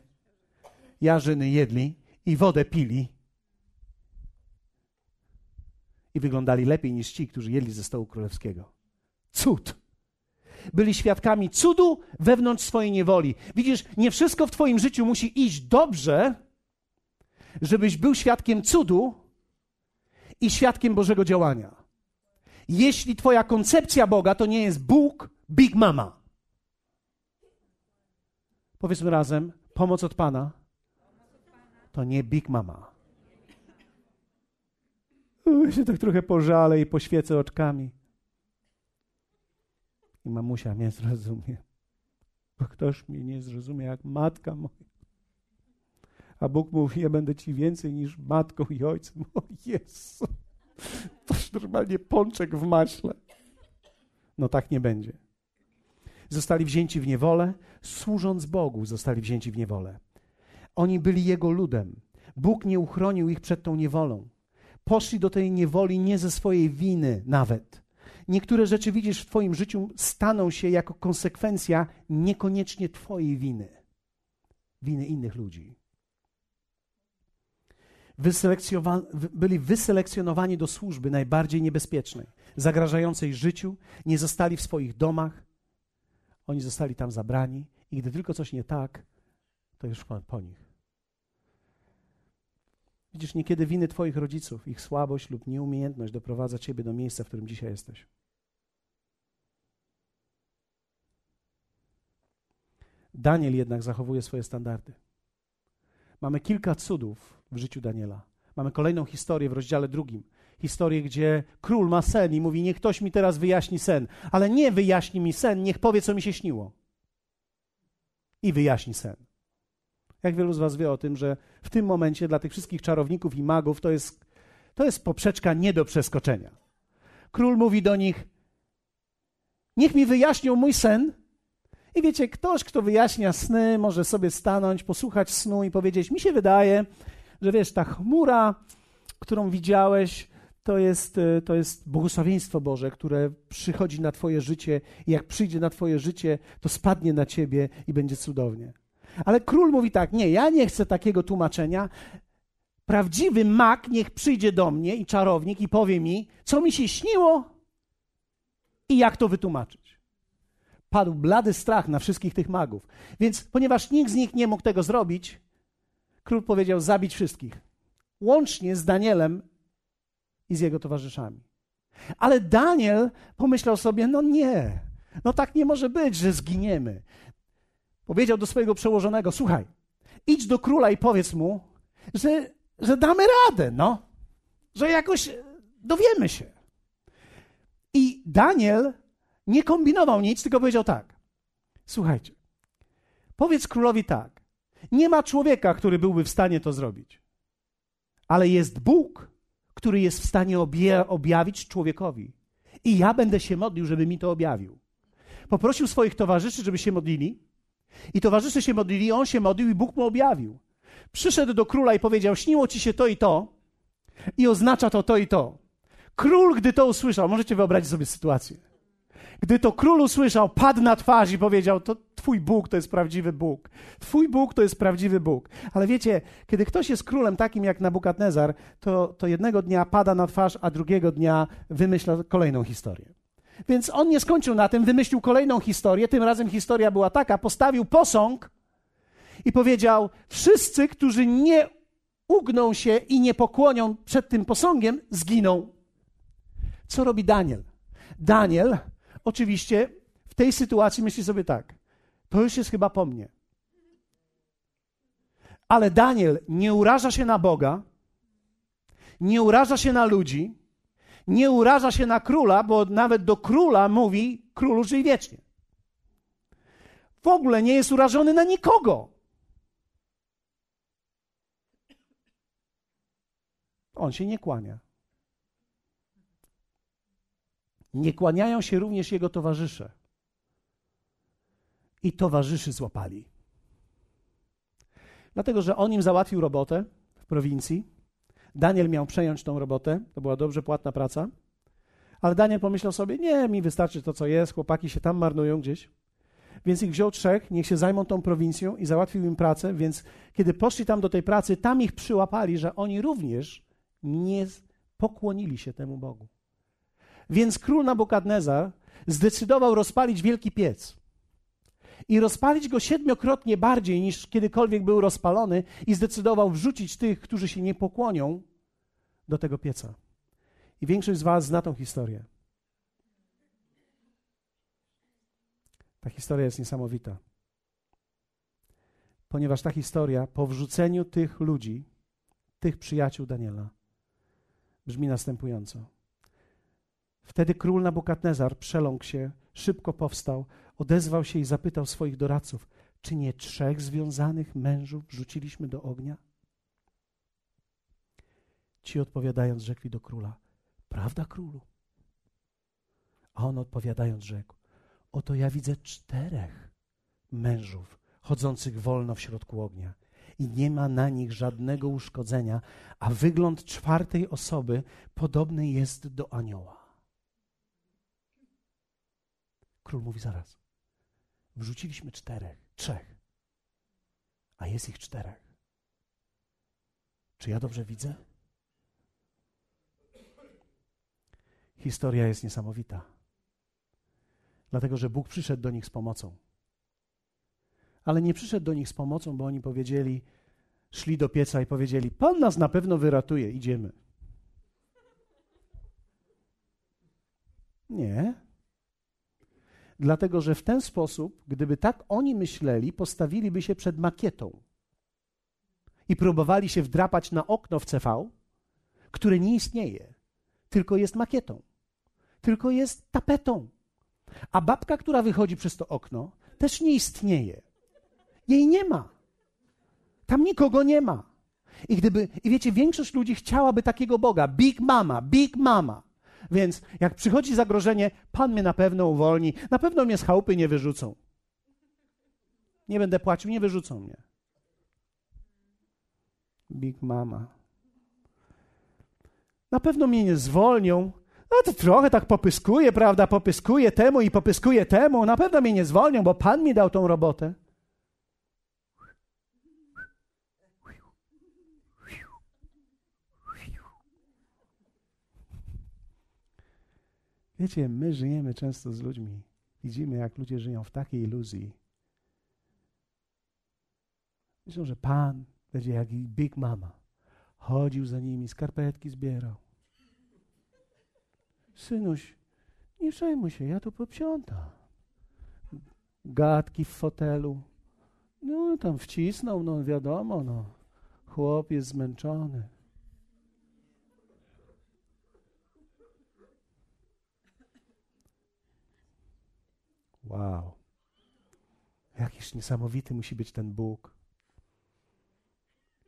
jarzyny jedli i wodę pili. I wyglądali lepiej niż ci, którzy jedli ze stołu królewskiego. Cud byli świadkami cudu wewnątrz swojej niewoli. Widzisz, nie wszystko w Twoim życiu musi iść dobrze, żebyś był świadkiem cudu i świadkiem Bożego działania. Jeśli Twoja koncepcja Boga to nie jest Bóg, Big Mama. Powiedzmy razem, pomoc od Pana to nie Big Mama. Ja się tak trochę pożalę i poświecę oczkami. I mamusia mnie zrozumie, bo ktoś mnie nie zrozumie jak matka moja. A Bóg mówi, ja będę ci więcej niż matką i ojcem. O Jezu, toż normalnie pączek w maśle. No tak nie będzie. Zostali wzięci w niewolę, służąc Bogu zostali wzięci w niewolę. Oni byli Jego ludem. Bóg nie uchronił ich przed tą niewolą. Poszli do tej niewoli nie ze swojej winy nawet niektóre rzeczy widzisz w Twoim życiu staną się jako konsekwencja niekoniecznie Twojej winy, winy innych ludzi. byli wyselekcjonowani do służby najbardziej niebezpiecznej, zagrażającej życiu, nie zostali w swoich domach, oni zostali tam zabrani i gdy tylko coś nie tak, to już po nich. Widzisz, niekiedy winy Twoich rodziców, ich słabość lub nieumiejętność doprowadza Ciebie do miejsca, w którym dzisiaj jesteś. Daniel jednak zachowuje swoje standardy. Mamy kilka cudów w życiu Daniela. Mamy kolejną historię w rozdziale drugim. Historię, gdzie król ma sen i mówi: Niech ktoś mi teraz wyjaśni sen, ale nie wyjaśni mi sen, niech powie, co mi się śniło. I wyjaśni sen. Jak wielu z Was wie o tym, że w tym momencie dla tych wszystkich czarowników i magów to jest, to jest poprzeczka nie do przeskoczenia. Król mówi do nich: Niech mi wyjaśnią mój sen. I wiecie, ktoś, kto wyjaśnia sny, może sobie stanąć, posłuchać snu i powiedzieć: Mi się wydaje, że wiesz, ta chmura, którą widziałeś, to jest, e, to jest błogosławieństwo Boże, które przychodzi na Twoje życie i jak przyjdzie na Twoje życie, to spadnie na Ciebie i będzie cudownie. Ale król mówi tak: Nie, ja nie chcę takiego tłumaczenia. Prawdziwy mak niech przyjdzie do mnie i czarownik i powie mi, co mi się śniło i jak to wytłumaczyć. Padł blady strach na wszystkich tych magów. Więc ponieważ nikt z nich nie mógł tego zrobić, król powiedział: zabić wszystkich. Łącznie z Danielem i z jego towarzyszami. Ale Daniel pomyślał sobie: No nie, no tak nie może być, że zginiemy. Powiedział do swojego przełożonego: Słuchaj, idź do króla i powiedz mu, że, że damy radę, no, że jakoś dowiemy się. I Daniel nie kombinował nic, tylko powiedział tak: Słuchajcie, powiedz królowi tak. Nie ma człowieka, który byłby w stanie to zrobić, ale jest Bóg, który jest w stanie obie, objawić człowiekowi. I ja będę się modlił, żeby mi to objawił. Poprosił swoich towarzyszy, żeby się modlili. I towarzysze się modlili, on się modlił i Bóg mu objawił. Przyszedł do króla i powiedział: Śniło ci się to i to, i oznacza to to i to. Król, gdy to usłyszał, możecie wyobrazić sobie sytuację. Gdy to król usłyszał, padł na twarz i powiedział: To Twój Bóg to jest prawdziwy Bóg. Twój Bóg to jest prawdziwy Bóg. Ale wiecie, kiedy ktoś jest królem takim jak Nabukadnezar, to, to jednego dnia pada na twarz, a drugiego dnia wymyśla kolejną historię. Więc on nie skończył na tym, wymyślił kolejną historię. Tym razem historia była taka: postawił posąg i powiedział: Wszyscy, którzy nie ugną się i nie pokłonią przed tym posągiem, zginą. Co robi Daniel? Daniel oczywiście w tej sytuacji myśli sobie tak: to już jest chyba po mnie. Ale Daniel nie uraża się na Boga, nie uraża się na ludzi, nie uraża się na króla, bo nawet do króla mówi: Królu, żyj wiecznie. W ogóle nie jest urażony na nikogo. On się nie kłania. Nie kłaniają się również jego towarzysze. I towarzyszy złapali. Dlatego, że on im załatwił robotę w prowincji. Daniel miał przejąć tą robotę, to była dobrze płatna praca. Ale Daniel pomyślał sobie: Nie, mi wystarczy to, co jest, chłopaki się tam marnują gdzieś. Więc ich wziął trzech, niech się zajmą tą prowincją i załatwił im pracę. Więc kiedy poszli tam do tej pracy, tam ich przyłapali, że oni również nie pokłonili się temu Bogu. Więc król Nabukadnezar zdecydował rozpalić wielki piec. I rozpalić go siedmiokrotnie bardziej niż kiedykolwiek był rozpalony, i zdecydował wrzucić tych, którzy się nie pokłonią, do tego pieca. I większość z Was zna tą historię. Ta historia jest niesamowita. Ponieważ ta historia po wrzuceniu tych ludzi, tych przyjaciół Daniela, brzmi następująco. Wtedy król Nabukadnezar przeląkł się, szybko powstał, odezwał się i zapytał swoich doradców: Czy nie trzech związanych mężów wrzuciliśmy do ognia? Ci odpowiadając, rzekli do króla: Prawda, królu? A on odpowiadając, rzekł: Oto ja widzę czterech mężów chodzących wolno w środku ognia i nie ma na nich żadnego uszkodzenia, a wygląd czwartej osoby podobny jest do anioła. Król mówi zaraz. Wrzuciliśmy czterech, trzech, a jest ich czterech. Czy ja dobrze widzę? Historia jest niesamowita. Dlatego, że Bóg przyszedł do nich z pomocą. Ale nie przyszedł do nich z pomocą, bo oni powiedzieli, szli do pieca i powiedzieli: Pan nas na pewno wyratuje, idziemy. Nie. Dlatego, że w ten sposób, gdyby tak oni myśleli, postawiliby się przed makietą i próbowali się wdrapać na okno w CV, które nie istnieje, tylko jest makietą, tylko jest tapetą. A babka, która wychodzi przez to okno, też nie istnieje. Jej nie ma. Tam nikogo nie ma. I gdyby, i wiecie, większość ludzi chciałaby takiego Boga. Big Mama, Big Mama. Więc jak przychodzi zagrożenie, Pan mnie na pewno uwolni, na pewno mnie z chałupy nie wyrzucą. Nie będę płacił, nie wyrzucą mnie. Big Mama. Na pewno mnie nie zwolnią. No to trochę tak popyskuję, prawda? Popyskuję temu i popyskuję temu. Na pewno mnie nie zwolnią, bo Pan mi dał tą robotę. Wiecie, my żyjemy często z ludźmi. Widzimy, jak ludzie żyją w takiej iluzji. Myślą, że Pan będzie jak Big Mama. Chodził za nimi, skarpetki zbierał. Synuś, nie przejmuj się, ja tu popsiąta. Gadki w fotelu. No, tam wcisnął, no wiadomo, no. Chłop jest zmęczony. Wow. Jakiż niesamowity musi być ten Bóg.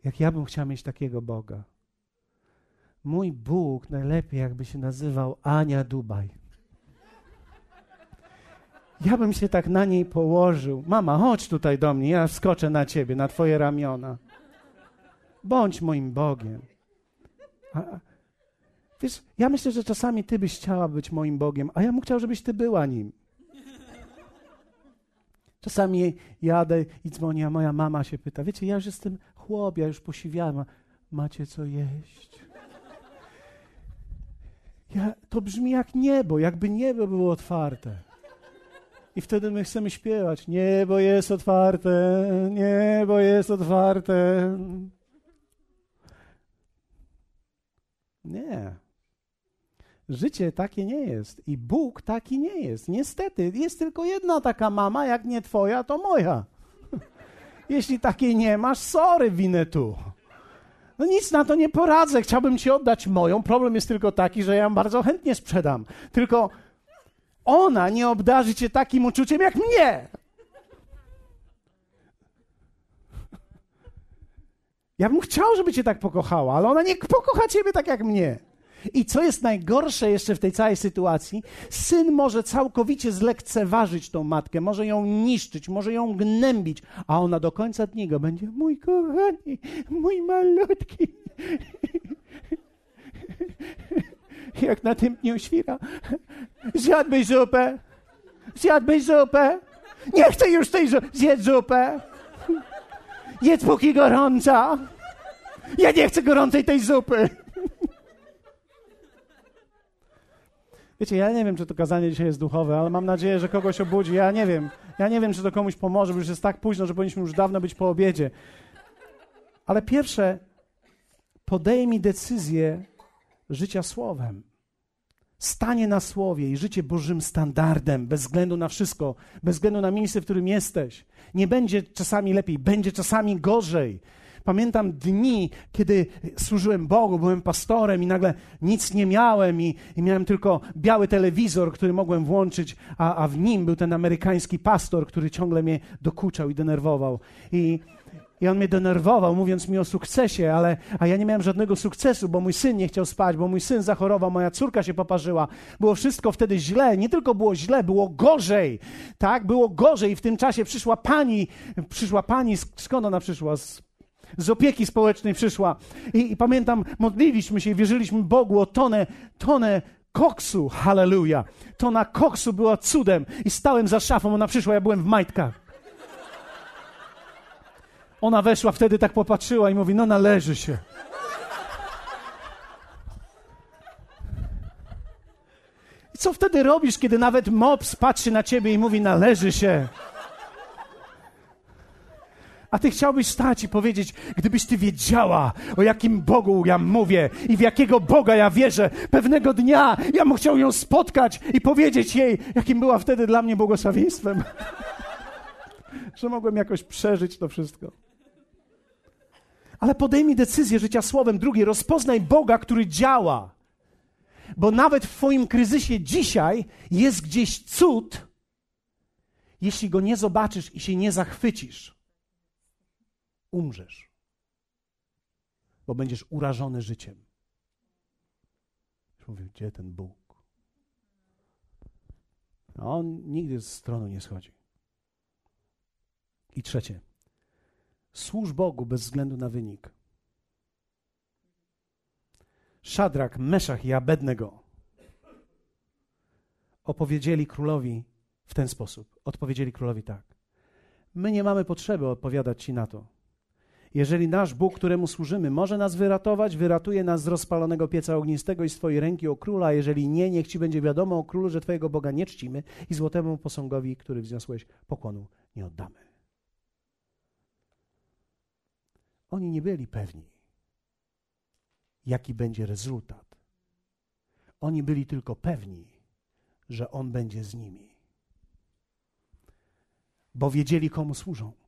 Jak ja bym chciał mieć takiego Boga. Mój Bóg najlepiej jakby się nazywał Ania Dubaj. Ja bym się tak na niej położył. Mama, chodź tutaj do mnie, ja wskoczę na ciebie, na twoje ramiona. Bądź moim Bogiem. A, wiesz, ja myślę, że czasami ty byś chciała być moim Bogiem, a ja bym chciał, żebyś ty była nim. Czasami jadę i dzwonię, a moja mama się pyta, wiecie, ja już jestem chłop, ja już posiwiałem, macie co jeść? Ja, to brzmi jak niebo, jakby niebo było otwarte. I wtedy my chcemy śpiewać, niebo jest otwarte, niebo jest otwarte. Nie. Życie takie nie jest i Bóg taki nie jest. Niestety, jest tylko jedna taka mama, jak nie twoja, to moja. Jeśli takiej nie masz, sorry, winę tu. No nic na to nie poradzę, chciałbym ci oddać moją. Problem jest tylko taki, że ja ją bardzo chętnie sprzedam. Tylko ona nie obdarzy cię takim uczuciem jak mnie. Ja bym chciał, żeby cię tak pokochała, ale ona nie pokocha ciebie tak jak mnie. I co jest najgorsze jeszcze w tej całej sytuacji, syn może całkowicie zlekceważyć tą matkę, może ją niszczyć, może ją gnębić, a ona do końca dni go będzie, mój kochani, mój malutki. Jak na tym dniu świra. Zjadłbyś zupę? Zjadłbyś zupę? Nie chcę już tej zupy. Zjedz zupę. Jedz póki gorąca. Ja nie chcę gorącej tej zupy. Wiecie, ja nie wiem, czy to kazanie dzisiaj jest duchowe, ale mam nadzieję, że kogoś obudzi. Ja nie wiem. Ja nie wiem, czy to komuś pomoże, bo już jest tak późno, że powinniśmy już dawno być po obiedzie. Ale pierwsze, podejmij decyzję życia słowem. Stanie na słowie i życie Bożym standardem, bez względu na wszystko, bez względu na miejsce, w którym jesteś. Nie będzie czasami lepiej, będzie czasami gorzej. Pamiętam dni, kiedy służyłem Bogu, byłem pastorem i nagle nic nie miałem i, i miałem tylko biały telewizor, który mogłem włączyć, a, a w nim był ten amerykański pastor, który ciągle mnie dokuczał i denerwował. I, i on mnie denerwował, mówiąc mi o sukcesie, ale, a ja nie miałem żadnego sukcesu, bo mój syn nie chciał spać, bo mój syn zachorował, moja córka się poparzyła. Było wszystko wtedy źle. Nie tylko było źle, było gorzej. Tak, było gorzej. I w tym czasie przyszła pani, przyszła pani, skąd ona przyszła? Z z opieki społecznej przyszła. I, I, pamiętam, modliliśmy się i wierzyliśmy Bogu o tonę, tonę koksu. Halleluja. Tona koksu była cudem. I stałem za szafą, ona przyszła, ja byłem w majtkach. Ona weszła wtedy, tak popatrzyła i mówi, no należy się. I co wtedy robisz, kiedy nawet mops patrzy na ciebie i mówi, należy się? A ty chciałbyś stać i powiedzieć, gdybyś ty wiedziała, o jakim Bogu ja mówię i w jakiego Boga ja wierzę, pewnego dnia ja bym chciał ją spotkać i powiedzieć jej, jakim była wtedy dla mnie błogosławieństwem. Że mogłem jakoś przeżyć to wszystko. Ale podejmij decyzję życia słowem. Drugi, rozpoznaj Boga, który działa. Bo nawet w Twoim kryzysie dzisiaj jest gdzieś cud, jeśli go nie zobaczysz i się nie zachwycisz. Umrzesz, bo będziesz urażony życiem. Mówię, gdzie ten Bóg? On nigdy z stronu nie schodzi. I trzecie. Służ Bogu bez względu na wynik. Szadrak, Meszach i Abednego opowiedzieli królowi w ten sposób. Odpowiedzieli królowi tak. My nie mamy potrzeby odpowiadać ci na to. Jeżeli nasz Bóg, któremu służymy, może nas wyratować, wyratuje nas z rozpalonego pieca ognistego i z Twojej ręki o króla, jeżeli nie, niech Ci będzie wiadomo o królu, że Twojego Boga nie czcimy i złotemu posągowi, który wzniosłeś, pokłonu nie oddamy. Oni nie byli pewni, jaki będzie rezultat. Oni byli tylko pewni, że On będzie z nimi, bo wiedzieli, komu służą.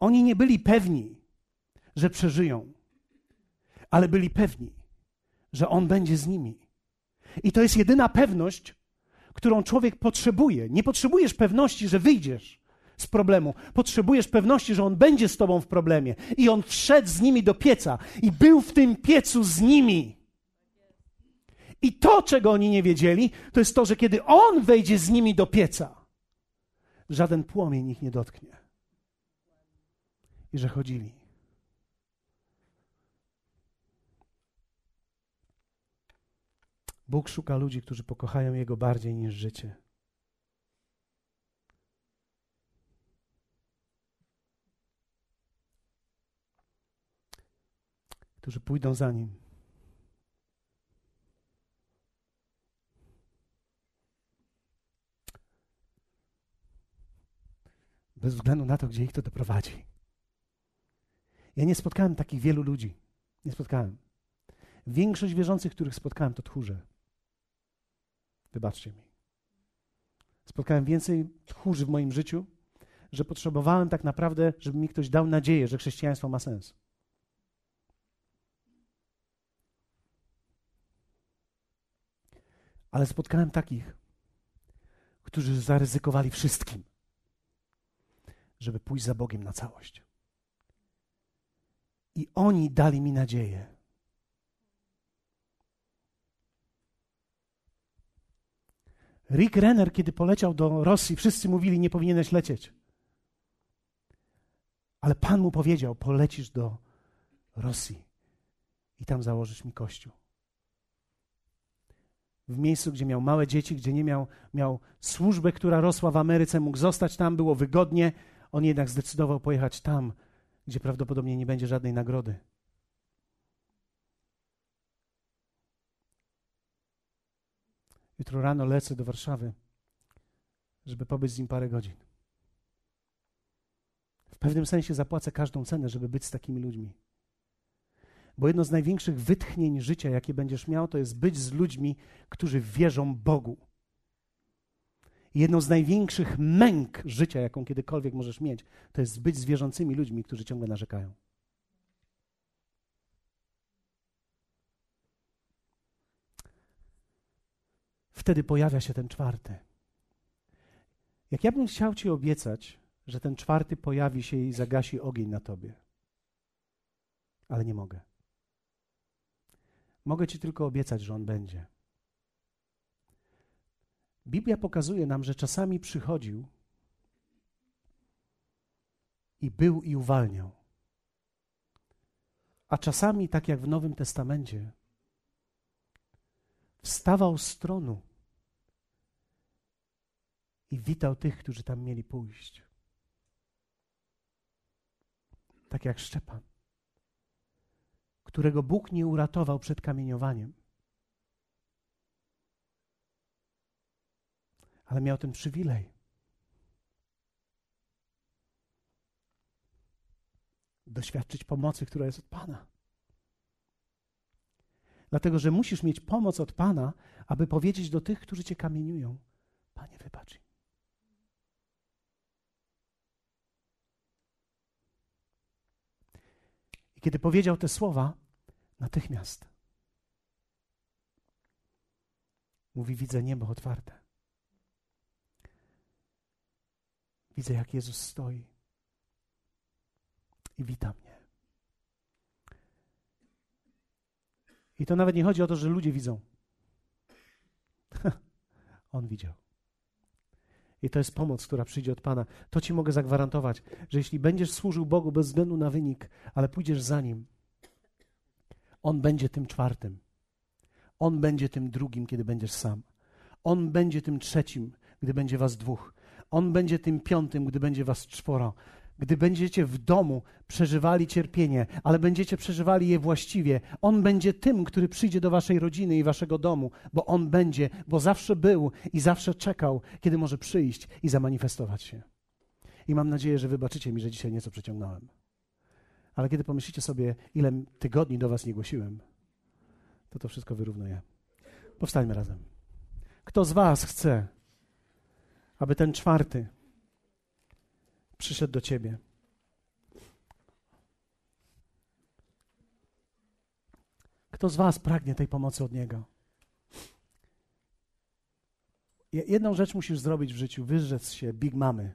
Oni nie byli pewni, że przeżyją, ale byli pewni, że On będzie z nimi. I to jest jedyna pewność, którą człowiek potrzebuje. Nie potrzebujesz pewności, że wyjdziesz z problemu. Potrzebujesz pewności, że On będzie z tobą w problemie. I On wszedł z nimi do pieca i był w tym piecu z nimi. I to, czego oni nie wiedzieli, to jest to, że kiedy On wejdzie z nimi do pieca, żaden płomień ich nie dotknie. I że chodzili. Bóg szuka ludzi, którzy pokochają Jego bardziej niż życie. którzy pójdą za nim. Bez względu na to, gdzie ich to doprowadzi. Ja nie spotkałem takich wielu ludzi. Nie spotkałem. Większość wierzących, których spotkałem, to tchórze. Wybaczcie mi. Spotkałem więcej tchórzy w moim życiu, że potrzebowałem tak naprawdę, żeby mi ktoś dał nadzieję, że chrześcijaństwo ma sens. Ale spotkałem takich, którzy zaryzykowali wszystkim, żeby pójść za Bogiem na całość. I oni dali mi nadzieję. Rick Renner, kiedy poleciał do Rosji, wszyscy mówili, nie powinieneś lecieć. Ale Pan mu powiedział, polecisz do Rosji i tam założysz mi kościół w miejscu, gdzie miał małe dzieci, gdzie nie miał, miał służbę, która rosła w Ameryce, mógł zostać tam, było wygodnie. On jednak zdecydował pojechać tam, gdzie prawdopodobnie nie będzie żadnej nagrody. Jutro rano lecę do Warszawy, żeby pobyć z nim parę godzin. W pewnym sensie zapłacę każdą cenę, żeby być z takimi ludźmi. Bo jedno z największych wytchnień życia, jakie będziesz miał, to jest być z ludźmi, którzy wierzą Bogu. Jedną z największych męk życia, jaką kiedykolwiek możesz mieć, to jest być z wierzącymi ludźmi, którzy ciągle narzekają. Wtedy pojawia się ten czwarty. Jak ja bym chciał Ci obiecać, że ten czwarty pojawi się i zagasi ogień na Tobie, ale nie mogę. Mogę Ci tylko obiecać, że On będzie. Biblia pokazuje nam, że czasami przychodził i był i uwalniał. A czasami, tak jak w Nowym Testamencie, wstawał z tronu i witał tych, którzy tam mieli pójść. Tak jak Szczepan którego Bóg nie uratował przed kamieniowaniem. Ale miał ten przywilej. Doświadczyć pomocy, która jest od Pana. Dlatego, że musisz mieć pomoc od Pana, aby powiedzieć do tych, którzy cię kamieniują: Panie, wybacz. I kiedy powiedział te słowa, Natychmiast. Mówi: Widzę niebo otwarte. Widzę, jak Jezus stoi. i wita mnie. I to nawet nie chodzi o to, że ludzie widzą. On widział. I to jest pomoc, która przyjdzie od Pana. To Ci mogę zagwarantować, że jeśli będziesz służył Bogu bez względu na wynik, ale pójdziesz za Nim, On będzie tym czwartym. On będzie tym drugim, kiedy będziesz sam. On będzie tym trzecim, gdy będzie Was dwóch. On będzie tym piątym, gdy będzie Was czworo gdy będziecie w domu przeżywali cierpienie, ale będziecie przeżywali je właściwie. On będzie tym, który przyjdzie do waszej rodziny i waszego domu, bo on będzie, bo zawsze był i zawsze czekał, kiedy może przyjść i zamanifestować się. I mam nadzieję, że wybaczycie mi, że dzisiaj nieco przeciągnąłem. Ale kiedy pomyślicie sobie, ile tygodni do was nie głosiłem, to to wszystko wyrównuje. Powstańmy razem. Kto z was chce, aby ten czwarty przyszedł do ciebie. Kto z Was pragnie tej pomocy od Niego? Jedną rzecz musisz zrobić w życiu: wyrzec się Big Mamy.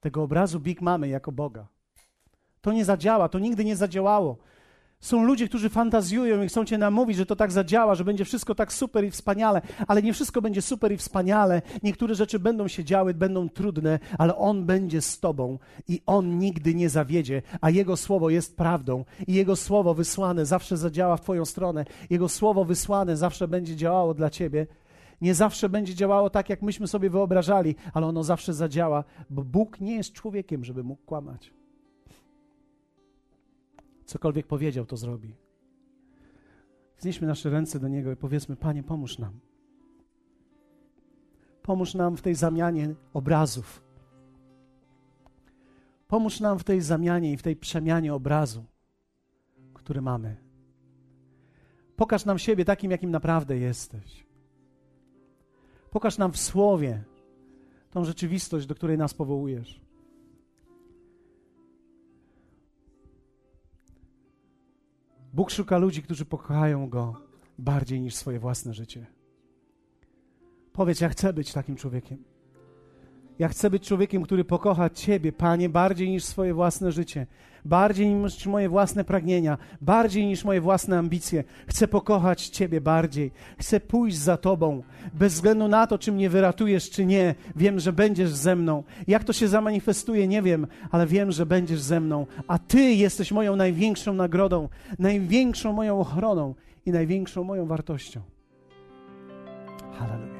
Tego obrazu Big Mamy jako Boga. To nie zadziała, to nigdy nie zadziałało. Są ludzie, którzy fantazjują i chcą cię namówić, że to tak zadziała, że będzie wszystko tak super i wspaniale, ale nie wszystko będzie super i wspaniale. Niektóre rzeczy będą się działy, będą trudne, ale On będzie z tobą i On nigdy nie zawiedzie, a Jego słowo jest prawdą i Jego słowo wysłane zawsze zadziała w Twoją stronę. Jego słowo wysłane zawsze będzie działało dla Ciebie. Nie zawsze będzie działało tak, jak myśmy sobie wyobrażali, ale ono zawsze zadziała, bo Bóg nie jest człowiekiem, żeby mógł kłamać. Cokolwiek powiedział, to zrobi. Znieśmy nasze ręce do Niego i powiedzmy: Panie, pomóż nam. Pomóż nam w tej zamianie obrazów. Pomóż nam w tej zamianie i w tej przemianie obrazu, który mamy. Pokaż nam siebie takim, jakim naprawdę jesteś. Pokaż nam w słowie tą rzeczywistość, do której nas powołujesz. Bóg szuka ludzi, którzy pokochają Go bardziej niż swoje własne życie. Powiedz, ja chcę być takim człowiekiem. Ja chcę być człowiekiem, który pokocha Ciebie, Panie, bardziej niż swoje własne życie, bardziej niż moje własne pragnienia, bardziej niż moje własne ambicje. Chcę pokochać Ciebie bardziej. Chcę pójść za Tobą. Bez względu na to, czy mnie wyratujesz, czy nie, wiem, że będziesz ze mną. Jak to się zamanifestuje, nie wiem, ale wiem, że będziesz ze mną. A Ty jesteś moją największą nagrodą, największą moją ochroną i największą moją wartością. Hallelujah.